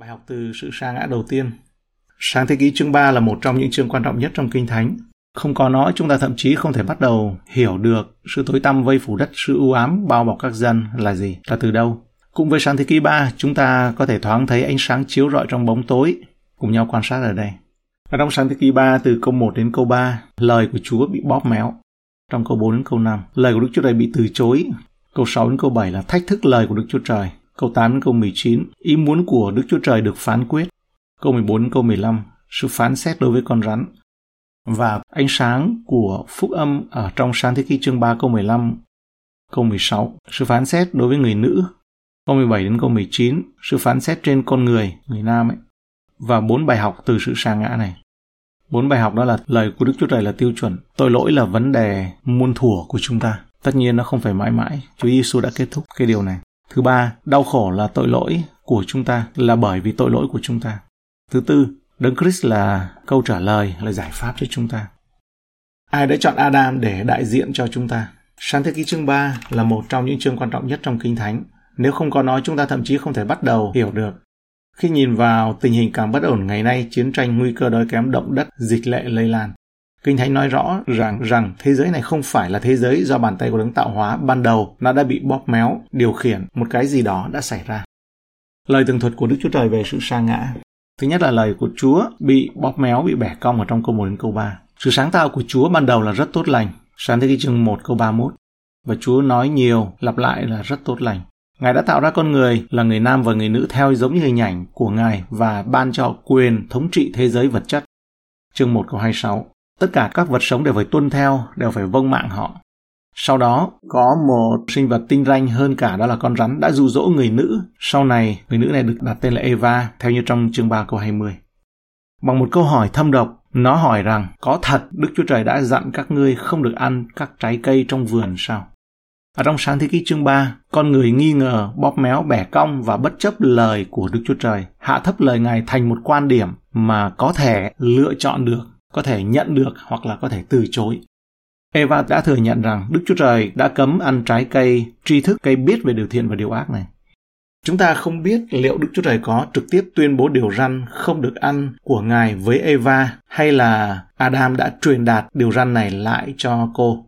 Bài học từ sự sa ngã đầu tiên. Sáng thế ký chương 3 là một trong những chương quan trọng nhất trong Kinh Thánh. Không có nó, chúng ta thậm chí không thể bắt đầu hiểu được sự tối tăm vây phủ đất, sự u ám bao bọc các dân là gì, là từ đâu. Cũng với sáng thế ký 3, chúng ta có thể thoáng thấy ánh sáng chiếu rọi trong bóng tối. Cùng nhau quan sát ở đây. Ở trong sáng thế ký 3 từ câu 1 đến câu 3, lời của Chúa bị bóp méo. Trong câu 4 đến câu 5, lời của Đức Chúa Trời bị từ chối. Câu 6 đến câu 7 là thách thức lời của Đức Chúa Trời. Câu 8 đến câu 19, ý muốn của Đức Chúa Trời được phán quyết. Câu 14 đến câu 15, sự phán xét đối với con rắn. Và ánh sáng của phúc âm ở trong sáng thế ký chương 3 câu 15, câu 16, sự phán xét đối với người nữ. Câu 17 đến câu 19, sự phán xét trên con người, người nam ấy. Và bốn bài học từ sự sa ngã này. Bốn bài học đó là lời của Đức Chúa Trời là tiêu chuẩn, tội lỗi là vấn đề muôn thuở của chúng ta. Tất nhiên nó không phải mãi mãi, Chúa Giêsu đã kết thúc cái điều này. Thứ ba, đau khổ là tội lỗi của chúng ta, là bởi vì tội lỗi của chúng ta. Thứ tư, Đấng Christ là câu trả lời, là giải pháp cho chúng ta. Ai đã chọn Adam để đại diện cho chúng ta? Sáng thế ký chương 3 là một trong những chương quan trọng nhất trong Kinh Thánh. Nếu không có nó, chúng ta thậm chí không thể bắt đầu hiểu được. Khi nhìn vào tình hình càng bất ổn ngày nay, chiến tranh, nguy cơ đói kém, động đất, dịch lệ lây lan. Kinh Thánh nói rõ rằng rằng thế giới này không phải là thế giới do bàn tay của đấng tạo hóa ban đầu nó đã bị bóp méo, điều khiển, một cái gì đó đã xảy ra. Lời tường thuật của Đức Chúa Trời về sự sa ngã. Thứ nhất là lời của Chúa bị bóp méo, bị bẻ cong ở trong câu 1 đến câu 3. Sự sáng tạo của Chúa ban đầu là rất tốt lành. Sáng thế ký chương 1 câu 31. Và Chúa nói nhiều, lặp lại là rất tốt lành. Ngài đã tạo ra con người là người nam và người nữ theo giống như hình ảnh của Ngài và ban cho quyền thống trị thế giới vật chất. Chương 1 câu 26 tất cả các vật sống đều phải tuân theo, đều phải vâng mạng họ. Sau đó, có một sinh vật tinh ranh hơn cả đó là con rắn đã dụ dỗ người nữ. Sau này, người nữ này được đặt tên là Eva, theo như trong chương 3 câu 20. Bằng một câu hỏi thâm độc, nó hỏi rằng, có thật Đức Chúa Trời đã dặn các ngươi không được ăn các trái cây trong vườn sao? Ở trong sáng thế ký chương 3, con người nghi ngờ, bóp méo, bẻ cong và bất chấp lời của Đức Chúa Trời, hạ thấp lời Ngài thành một quan điểm mà có thể lựa chọn được có thể nhận được hoặc là có thể từ chối. Eva đã thừa nhận rằng Đức Chúa Trời đã cấm ăn trái cây tri thức cây biết về điều thiện và điều ác này. Chúng ta không biết liệu Đức Chúa Trời có trực tiếp tuyên bố điều răn không được ăn của Ngài với Eva hay là Adam đã truyền đạt điều răn này lại cho cô.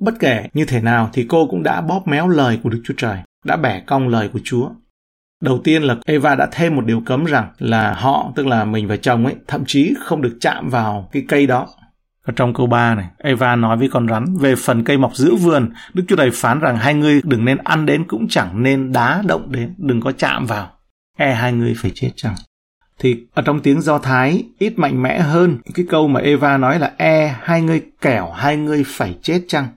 Bất kể như thế nào thì cô cũng đã bóp méo lời của Đức Chúa Trời, đã bẻ cong lời của Chúa. Đầu tiên là Eva đã thêm một điều cấm rằng là họ, tức là mình và chồng ấy, thậm chí không được chạm vào cái cây đó. Ở trong câu 3 này, Eva nói với con rắn về phần cây mọc giữa vườn, Đức Chúa Trời phán rằng hai người đừng nên ăn đến cũng chẳng nên đá động đến, đừng có chạm vào. E hai người phải chết chẳng thì ở trong tiếng Do Thái ít mạnh mẽ hơn. Cái câu mà Eva nói là e hai ngươi kẻo hai ngươi phải chết chăng?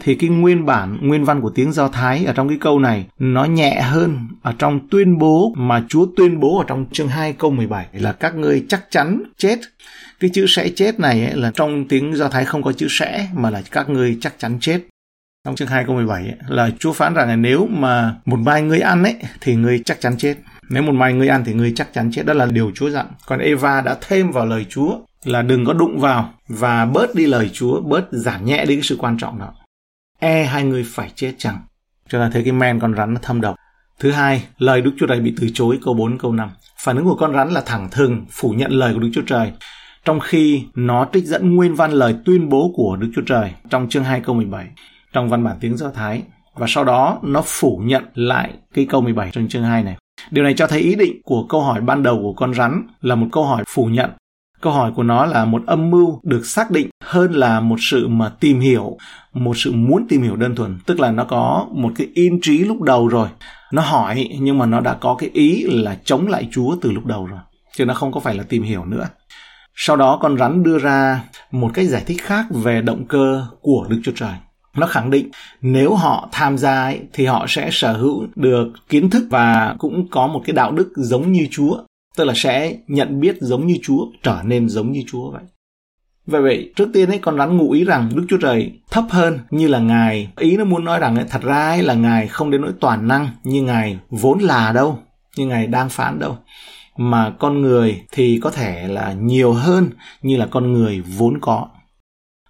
Thì cái nguyên bản nguyên văn của tiếng Do Thái ở trong cái câu này nó nhẹ hơn ở trong tuyên bố mà Chúa tuyên bố ở trong chương 2 câu 17 là các ngươi chắc chắn chết. Cái chữ sẽ chết này ấy, là trong tiếng Do Thái không có chữ sẽ mà là các ngươi chắc chắn chết. Trong chương 2 câu 17 ấy, là Chúa phán rằng là nếu mà một vài người ăn ấy thì người chắc chắn chết nếu một mai ngươi ăn thì ngươi chắc chắn chết. Đó là điều Chúa dặn. Còn Eva đã thêm vào lời Chúa là đừng có đụng vào và bớt đi lời Chúa, bớt giảm nhẹ đi cái sự quan trọng đó. E hai người phải chết chẳng. Cho ta thấy cái men con rắn nó thâm độc. Thứ hai, lời Đức Chúa Trời bị từ chối câu 4 câu 5. Phản ứng của con rắn là thẳng thừng phủ nhận lời của Đức Chúa Trời. Trong khi nó trích dẫn nguyên văn lời tuyên bố của Đức Chúa Trời trong chương 2 câu 17 trong văn bản tiếng Do Thái và sau đó nó phủ nhận lại cái câu 17 trong chương 2 này. Điều này cho thấy ý định của câu hỏi ban đầu của con rắn là một câu hỏi phủ nhận. Câu hỏi của nó là một âm mưu được xác định hơn là một sự mà tìm hiểu, một sự muốn tìm hiểu đơn thuần. Tức là nó có một cái in trí lúc đầu rồi. Nó hỏi nhưng mà nó đã có cái ý là chống lại Chúa từ lúc đầu rồi. Chứ nó không có phải là tìm hiểu nữa. Sau đó con rắn đưa ra một cách giải thích khác về động cơ của Đức Chúa Trời nó khẳng định nếu họ tham gia ấy, thì họ sẽ sở hữu được kiến thức và cũng có một cái đạo đức giống như Chúa, tức là sẽ nhận biết giống như Chúa, trở nên giống như Chúa vậy. Vậy vậy, trước tiên ấy con rắn ngụ ý rằng Đức Chúa Trời thấp hơn như là Ngài. Ý nó muốn nói rằng ấy, thật ra ấy là Ngài không đến nỗi toàn năng như Ngài vốn là đâu, như Ngài đang phán đâu. Mà con người thì có thể là nhiều hơn như là con người vốn có.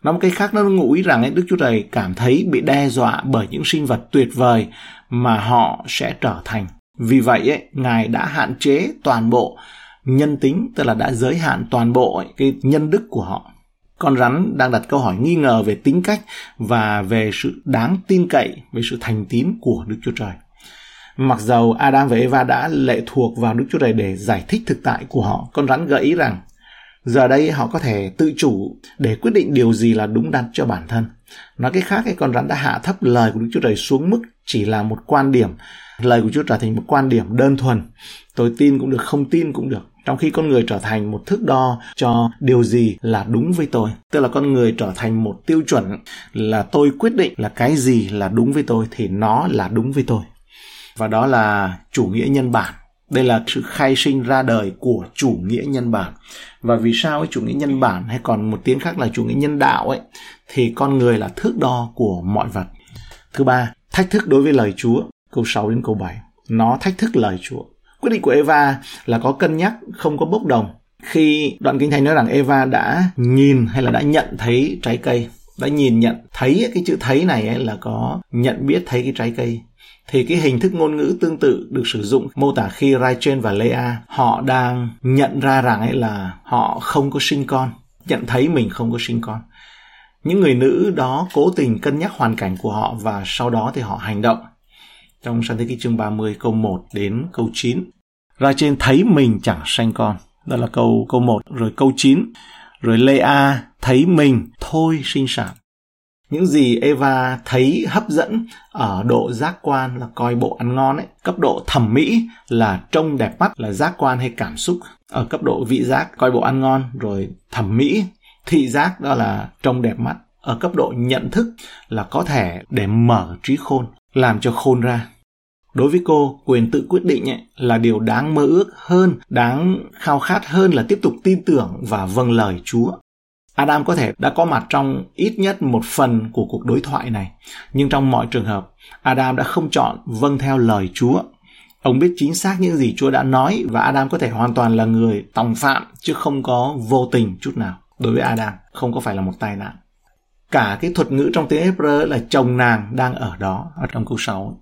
Nói một cách khác nó ngụ ý rằng ấy, Đức Chúa Trời cảm thấy bị đe dọa bởi những sinh vật tuyệt vời mà họ sẽ trở thành. Vì vậy ấy, Ngài đã hạn chế toàn bộ nhân tính, tức là đã giới hạn toàn bộ ấy, cái nhân đức của họ. Con rắn đang đặt câu hỏi nghi ngờ về tính cách và về sự đáng tin cậy, về sự thành tín của Đức Chúa Trời. Mặc dầu Adam và Eva đã lệ thuộc vào Đức Chúa Trời để giải thích thực tại của họ, con rắn gợi ý rằng giờ đây họ có thể tự chủ để quyết định điều gì là đúng đắn cho bản thân. Nói cách khác, cái con rắn đã hạ thấp lời của Đức Chúa Trời xuống mức chỉ là một quan điểm. Lời của Chúa trở thành một quan điểm đơn thuần. Tôi tin cũng được, không tin cũng được. Trong khi con người trở thành một thước đo cho điều gì là đúng với tôi. Tức là con người trở thành một tiêu chuẩn là tôi quyết định là cái gì là đúng với tôi thì nó là đúng với tôi và đó là chủ nghĩa nhân bản đây là sự khai sinh ra đời của chủ nghĩa nhân bản. Và vì sao ấy, chủ nghĩa nhân bản hay còn một tiếng khác là chủ nghĩa nhân đạo ấy thì con người là thước đo của mọi vật. Thứ ba thách thức đối với lời chúa. Câu 6 đến câu 7 nó thách thức lời chúa. Quyết định của Eva là có cân nhắc không có bốc đồng. Khi đoạn kinh thánh nói rằng Eva đã nhìn hay là đã nhận thấy trái cây đã nhìn nhận thấy cái chữ thấy này ấy là có nhận biết thấy cái trái cây thì cái hình thức ngôn ngữ tương tự được sử dụng mô tả khi Raichen và Leah họ đang nhận ra rằng ấy là họ không có sinh con, nhận thấy mình không có sinh con. Những người nữ đó cố tình cân nhắc hoàn cảnh của họ và sau đó thì họ hành động. Trong sáng thế ký chương 30 câu 1 đến câu 9. Raichen thấy mình chẳng sanh con. Đó là câu câu 1. Rồi câu 9. Rồi Leah thấy mình thôi sinh sản những gì Eva thấy hấp dẫn ở độ giác quan là coi bộ ăn ngon ấy, cấp độ thẩm mỹ là trông đẹp mắt là giác quan hay cảm xúc, ở cấp độ vị giác coi bộ ăn ngon rồi thẩm mỹ, thị giác đó là trông đẹp mắt, ở cấp độ nhận thức là có thể để mở trí khôn, làm cho khôn ra. Đối với cô, quyền tự quyết định ấy là điều đáng mơ ước hơn, đáng khao khát hơn là tiếp tục tin tưởng và vâng lời Chúa. Adam có thể đã có mặt trong ít nhất một phần của cuộc đối thoại này, nhưng trong mọi trường hợp, Adam đã không chọn vâng theo lời Chúa. Ông biết chính xác những gì Chúa đã nói và Adam có thể hoàn toàn là người tòng phạm chứ không có vô tình chút nào. Đối với Adam, không có phải là một tai nạn. Cả cái thuật ngữ trong tiếng Hebrew là chồng nàng đang ở đó, ở trong câu 6.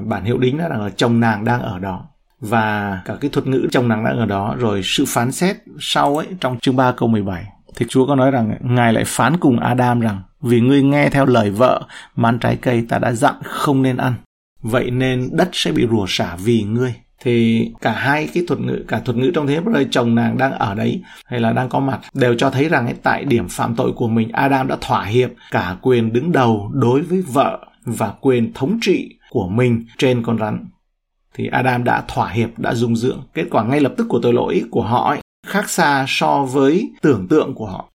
Bản hiệu đính đó là chồng nàng đang ở đó và cả cái thuật ngữ chồng nàng đang ở đó rồi sự phán xét sau ấy trong chương 3 câu 17 thì Chúa có nói rằng Ngài lại phán cùng Adam rằng vì ngươi nghe theo lời vợ mà ăn trái cây ta đã dặn không nên ăn. Vậy nên đất sẽ bị rủa xả vì ngươi. Thì cả hai cái thuật ngữ, cả thuật ngữ trong thế giới chồng nàng đang ở đấy hay là đang có mặt đều cho thấy rằng ấy, tại điểm phạm tội của mình Adam đã thỏa hiệp cả quyền đứng đầu đối với vợ và quyền thống trị của mình trên con rắn thì Adam đã thỏa hiệp, đã dung dưỡng. Kết quả ngay lập tức của tội lỗi của họ ấy, khác xa so với tưởng tượng của họ.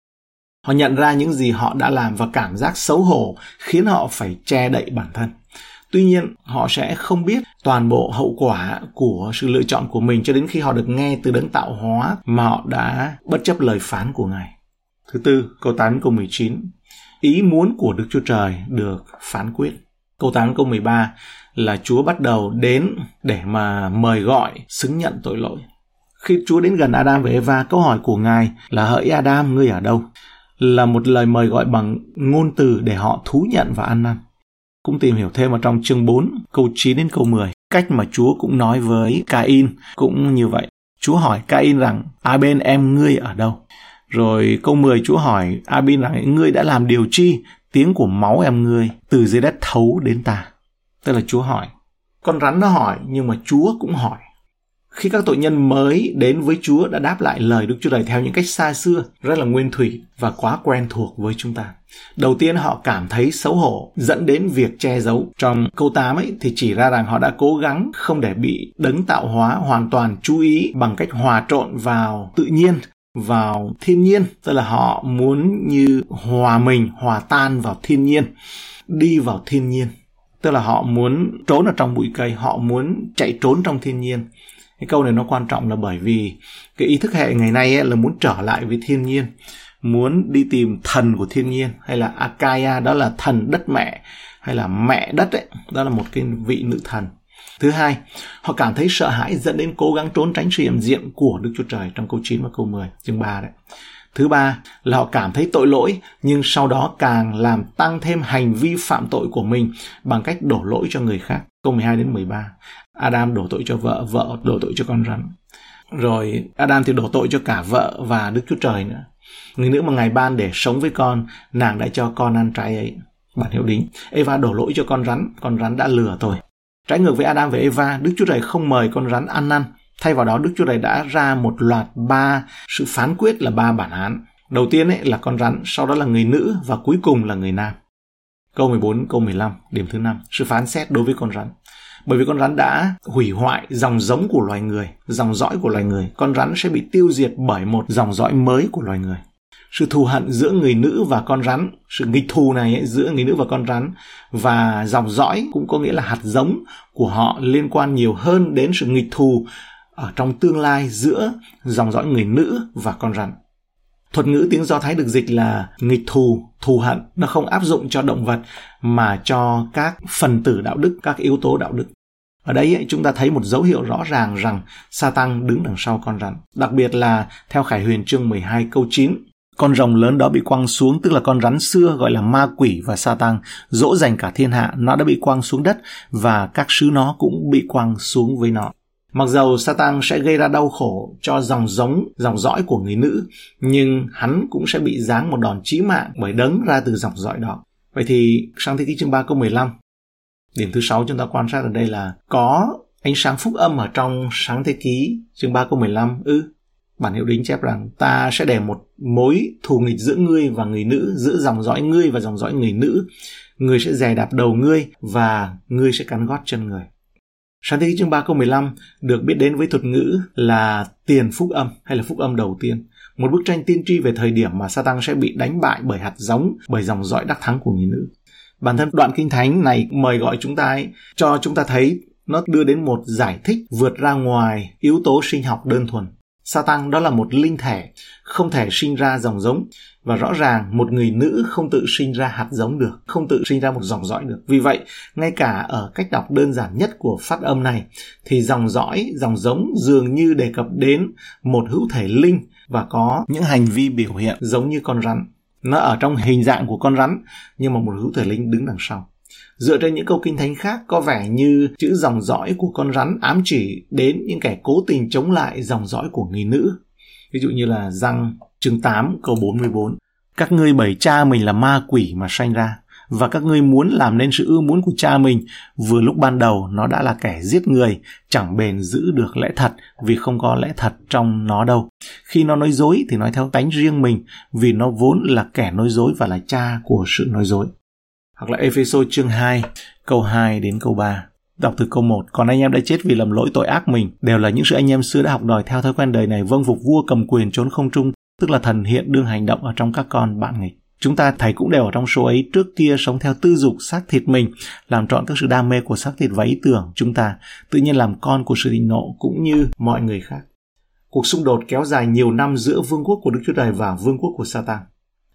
Họ nhận ra những gì họ đã làm và cảm giác xấu hổ khiến họ phải che đậy bản thân. Tuy nhiên, họ sẽ không biết toàn bộ hậu quả của sự lựa chọn của mình cho đến khi họ được nghe từ đấng tạo hóa mà họ đã bất chấp lời phán của Ngài. Thứ tư, câu 8 câu 19. Ý muốn của Đức Chúa Trời được phán quyết. Câu 8 câu 13 là Chúa bắt đầu đến để mà mời gọi xứng nhận tội lỗi. Khi Chúa đến gần Adam và Eva, câu hỏi của Ngài là hỡi Adam, ngươi ở đâu? Là một lời mời gọi bằng ngôn từ để họ thú nhận và ăn năn. Cũng tìm hiểu thêm ở trong chương 4, câu 9 đến câu 10. Cách mà Chúa cũng nói với Cain cũng như vậy. Chúa hỏi Cain rằng, a bên em ngươi ở đâu? Rồi câu 10 Chúa hỏi Abin rằng ngươi đã làm điều chi tiếng của máu em ngươi từ dưới đất thấu đến ta. Tức là Chúa hỏi. Con rắn nó hỏi nhưng mà Chúa cũng hỏi khi các tội nhân mới đến với Chúa đã đáp lại lời Đức Chúa Trời theo những cách xa xưa, rất là nguyên thủy và quá quen thuộc với chúng ta. Đầu tiên họ cảm thấy xấu hổ, dẫn đến việc che giấu. Trong câu 8 ấy thì chỉ ra rằng họ đã cố gắng không để bị đấng tạo hóa hoàn toàn chú ý bằng cách hòa trộn vào tự nhiên vào thiên nhiên tức là họ muốn như hòa mình hòa tan vào thiên nhiên đi vào thiên nhiên tức là họ muốn trốn ở trong bụi cây họ muốn chạy trốn trong thiên nhiên cái câu này nó quan trọng là bởi vì cái ý thức hệ ngày nay ấy là muốn trở lại với thiên nhiên, muốn đi tìm thần của thiên nhiên, hay là Akaya, đó là thần đất mẹ, hay là mẹ đất ấy, đó là một cái vị nữ thần thứ hai, họ cảm thấy sợ hãi dẫn đến cố gắng trốn tránh sự hiện diện của Đức Chúa Trời trong câu 9 và câu 10 chương 3 đấy Thứ ba là họ cảm thấy tội lỗi, nhưng sau đó càng làm tăng thêm hành vi phạm tội của mình bằng cách đổ lỗi cho người khác. Câu 12 đến 13. Adam đổ tội cho vợ, vợ đổ tội cho con rắn. Rồi Adam thì đổ tội cho cả vợ và Đức Chúa Trời nữa. Người nữ mà Ngài ban để sống với con, nàng đã cho con ăn trái ấy. Bạn hiểu đính, Eva đổ lỗi cho con rắn, con rắn đã lừa tôi. Trái ngược với Adam và Eva, Đức Chúa Trời không mời con rắn ăn năn. Thay vào đó, Đức Chúa Trời đã ra một loạt ba sự phán quyết là ba bản án. Đầu tiên ấy là con rắn, sau đó là người nữ và cuối cùng là người nam. Câu 14, câu 15, điểm thứ 5, sự phán xét đối với con rắn. Bởi vì con rắn đã hủy hoại dòng giống của loài người, dòng dõi của loài người, con rắn sẽ bị tiêu diệt bởi một dòng dõi mới của loài người. Sự thù hận giữa người nữ và con rắn, sự nghịch thù này ấy, giữa người nữ và con rắn và dòng dõi cũng có nghĩa là hạt giống của họ liên quan nhiều hơn đến sự nghịch thù ở trong tương lai giữa dòng dõi người nữ và con rắn. Thuật ngữ tiếng Do Thái được dịch là nghịch thù, thù hận. Nó không áp dụng cho động vật mà cho các phần tử đạo đức, các yếu tố đạo đức. Ở đây ấy, chúng ta thấy một dấu hiệu rõ ràng rằng Satan đứng đằng sau con rắn. Đặc biệt là theo Khải Huyền chương 12 câu 9. Con rồng lớn đó bị quăng xuống, tức là con rắn xưa gọi là ma quỷ và Satan, dỗ dành cả thiên hạ, nó đã bị quăng xuống đất và các sứ nó cũng bị quăng xuống với nó. Mặc dầu Satan sẽ gây ra đau khổ cho dòng giống, dòng dõi của người nữ, nhưng hắn cũng sẽ bị giáng một đòn chí mạng bởi đấng ra từ dòng dõi đó. Vậy thì sang thế ký chương 3 câu 15, điểm thứ sáu chúng ta quan sát ở đây là có ánh sáng phúc âm ở trong sáng thế ký chương 3 câu 15 ư ừ, bản hiệu đính chép rằng ta sẽ để một mối thù nghịch giữa ngươi và người nữ giữa dòng dõi ngươi và dòng dõi người nữ ngươi sẽ dè đạp đầu ngươi và ngươi sẽ cắn gót chân người Sáng thế ký chương 3 câu 15 được biết đến với thuật ngữ là tiền phúc âm hay là phúc âm đầu tiên. Một bức tranh tiên tri về thời điểm mà Satan sẽ bị đánh bại bởi hạt giống, bởi dòng dõi đắc thắng của người nữ. Bản thân đoạn kinh thánh này mời gọi chúng ta ấy, cho chúng ta thấy nó đưa đến một giải thích vượt ra ngoài yếu tố sinh học đơn thuần. Satan đó là một linh thể, không thể sinh ra dòng giống và rõ ràng một người nữ không tự sinh ra hạt giống được, không tự sinh ra một dòng dõi được. Vì vậy, ngay cả ở cách đọc đơn giản nhất của phát âm này thì dòng dõi, dòng giống dường như đề cập đến một hữu thể linh và có những hành vi biểu hiện giống như con rắn. Nó ở trong hình dạng của con rắn, nhưng mà một hữu thể linh đứng đằng sau. Dựa trên những câu kinh thánh khác, có vẻ như chữ dòng dõi của con rắn ám chỉ đến những kẻ cố tình chống lại dòng dõi của người nữ. Ví dụ như là răng chương 8 câu 44. Các ngươi bởi cha mình là ma quỷ mà sanh ra và các ngươi muốn làm nên sự ưa muốn của cha mình vừa lúc ban đầu nó đã là kẻ giết người chẳng bền giữ được lẽ thật vì không có lẽ thật trong nó đâu. Khi nó nói dối thì nói theo tánh riêng mình vì nó vốn là kẻ nói dối và là cha của sự nói dối. Hoặc là Ephesos chương 2 câu 2 đến câu 3 Đọc từ câu 1, còn anh em đã chết vì lầm lỗi tội ác mình, đều là những sự anh em xưa đã học đòi theo thói quen đời này vâng phục vua cầm quyền trốn không trung, tức là thần hiện đương hành động ở trong các con bạn nghịch. Chúng ta thấy cũng đều ở trong số ấy trước kia sống theo tư dục xác thịt mình, làm trọn các sự đam mê của xác thịt và ý tưởng chúng ta, tự nhiên làm con của sự thịnh nộ cũng như mọi người khác. Cuộc xung đột kéo dài nhiều năm giữa vương quốc của Đức Chúa Trời và vương quốc của Satan.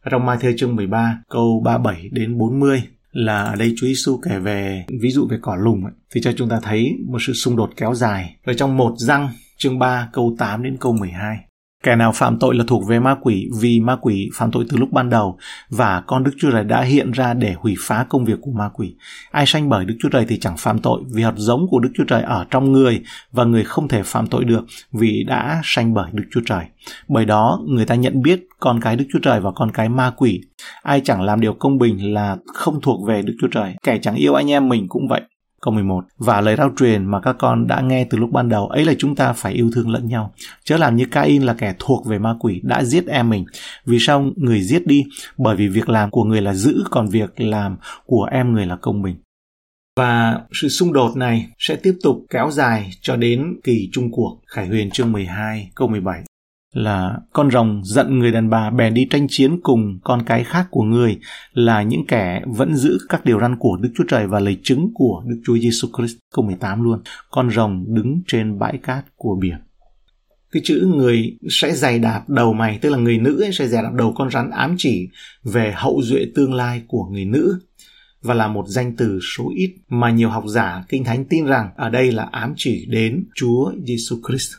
Ở trong Mai Thơ chương 13, câu 37 đến 40 là ở đây Chúa Giêsu kể về ví dụ về cỏ lùng ấy, thì cho chúng ta thấy một sự xung đột kéo dài. Ở trong một răng chương 3 câu 8 đến câu 12. Kẻ nào phạm tội là thuộc về ma quỷ, vì ma quỷ phạm tội từ lúc ban đầu, và con Đức Chúa Trời đã hiện ra để hủy phá công việc của ma quỷ. Ai sanh bởi Đức Chúa Trời thì chẳng phạm tội, vì hạt giống của Đức Chúa Trời ở trong người và người không thể phạm tội được, vì đã sanh bởi Đức Chúa Trời. Bởi đó, người ta nhận biết con cái Đức Chúa Trời và con cái ma quỷ. Ai chẳng làm điều công bình là không thuộc về Đức Chúa Trời. Kẻ chẳng yêu anh em mình cũng vậy. Câu 11. Và lời rao truyền mà các con đã nghe từ lúc ban đầu, ấy là chúng ta phải yêu thương lẫn nhau. Chớ làm như Cain là kẻ thuộc về ma quỷ đã giết em mình. Vì sao người giết đi? Bởi vì việc làm của người là giữ, còn việc làm của em người là công bình. Và sự xung đột này sẽ tiếp tục kéo dài cho đến kỳ trung cuộc. Khải Huyền chương 12 câu 17 là con rồng giận người đàn bà bèn đi tranh chiến cùng con cái khác của người là những kẻ vẫn giữ các điều răn của Đức Chúa Trời và lời chứng của Đức Chúa Giêsu Christ câu 18 luôn. Con rồng đứng trên bãi cát của biển. Cái chữ người sẽ giày đạp đầu mày, tức là người nữ ấy sẽ giày đạp đầu con rắn ám chỉ về hậu duệ tương lai của người nữ và là một danh từ số ít mà nhiều học giả kinh thánh tin rằng ở đây là ám chỉ đến Chúa Giêsu Christ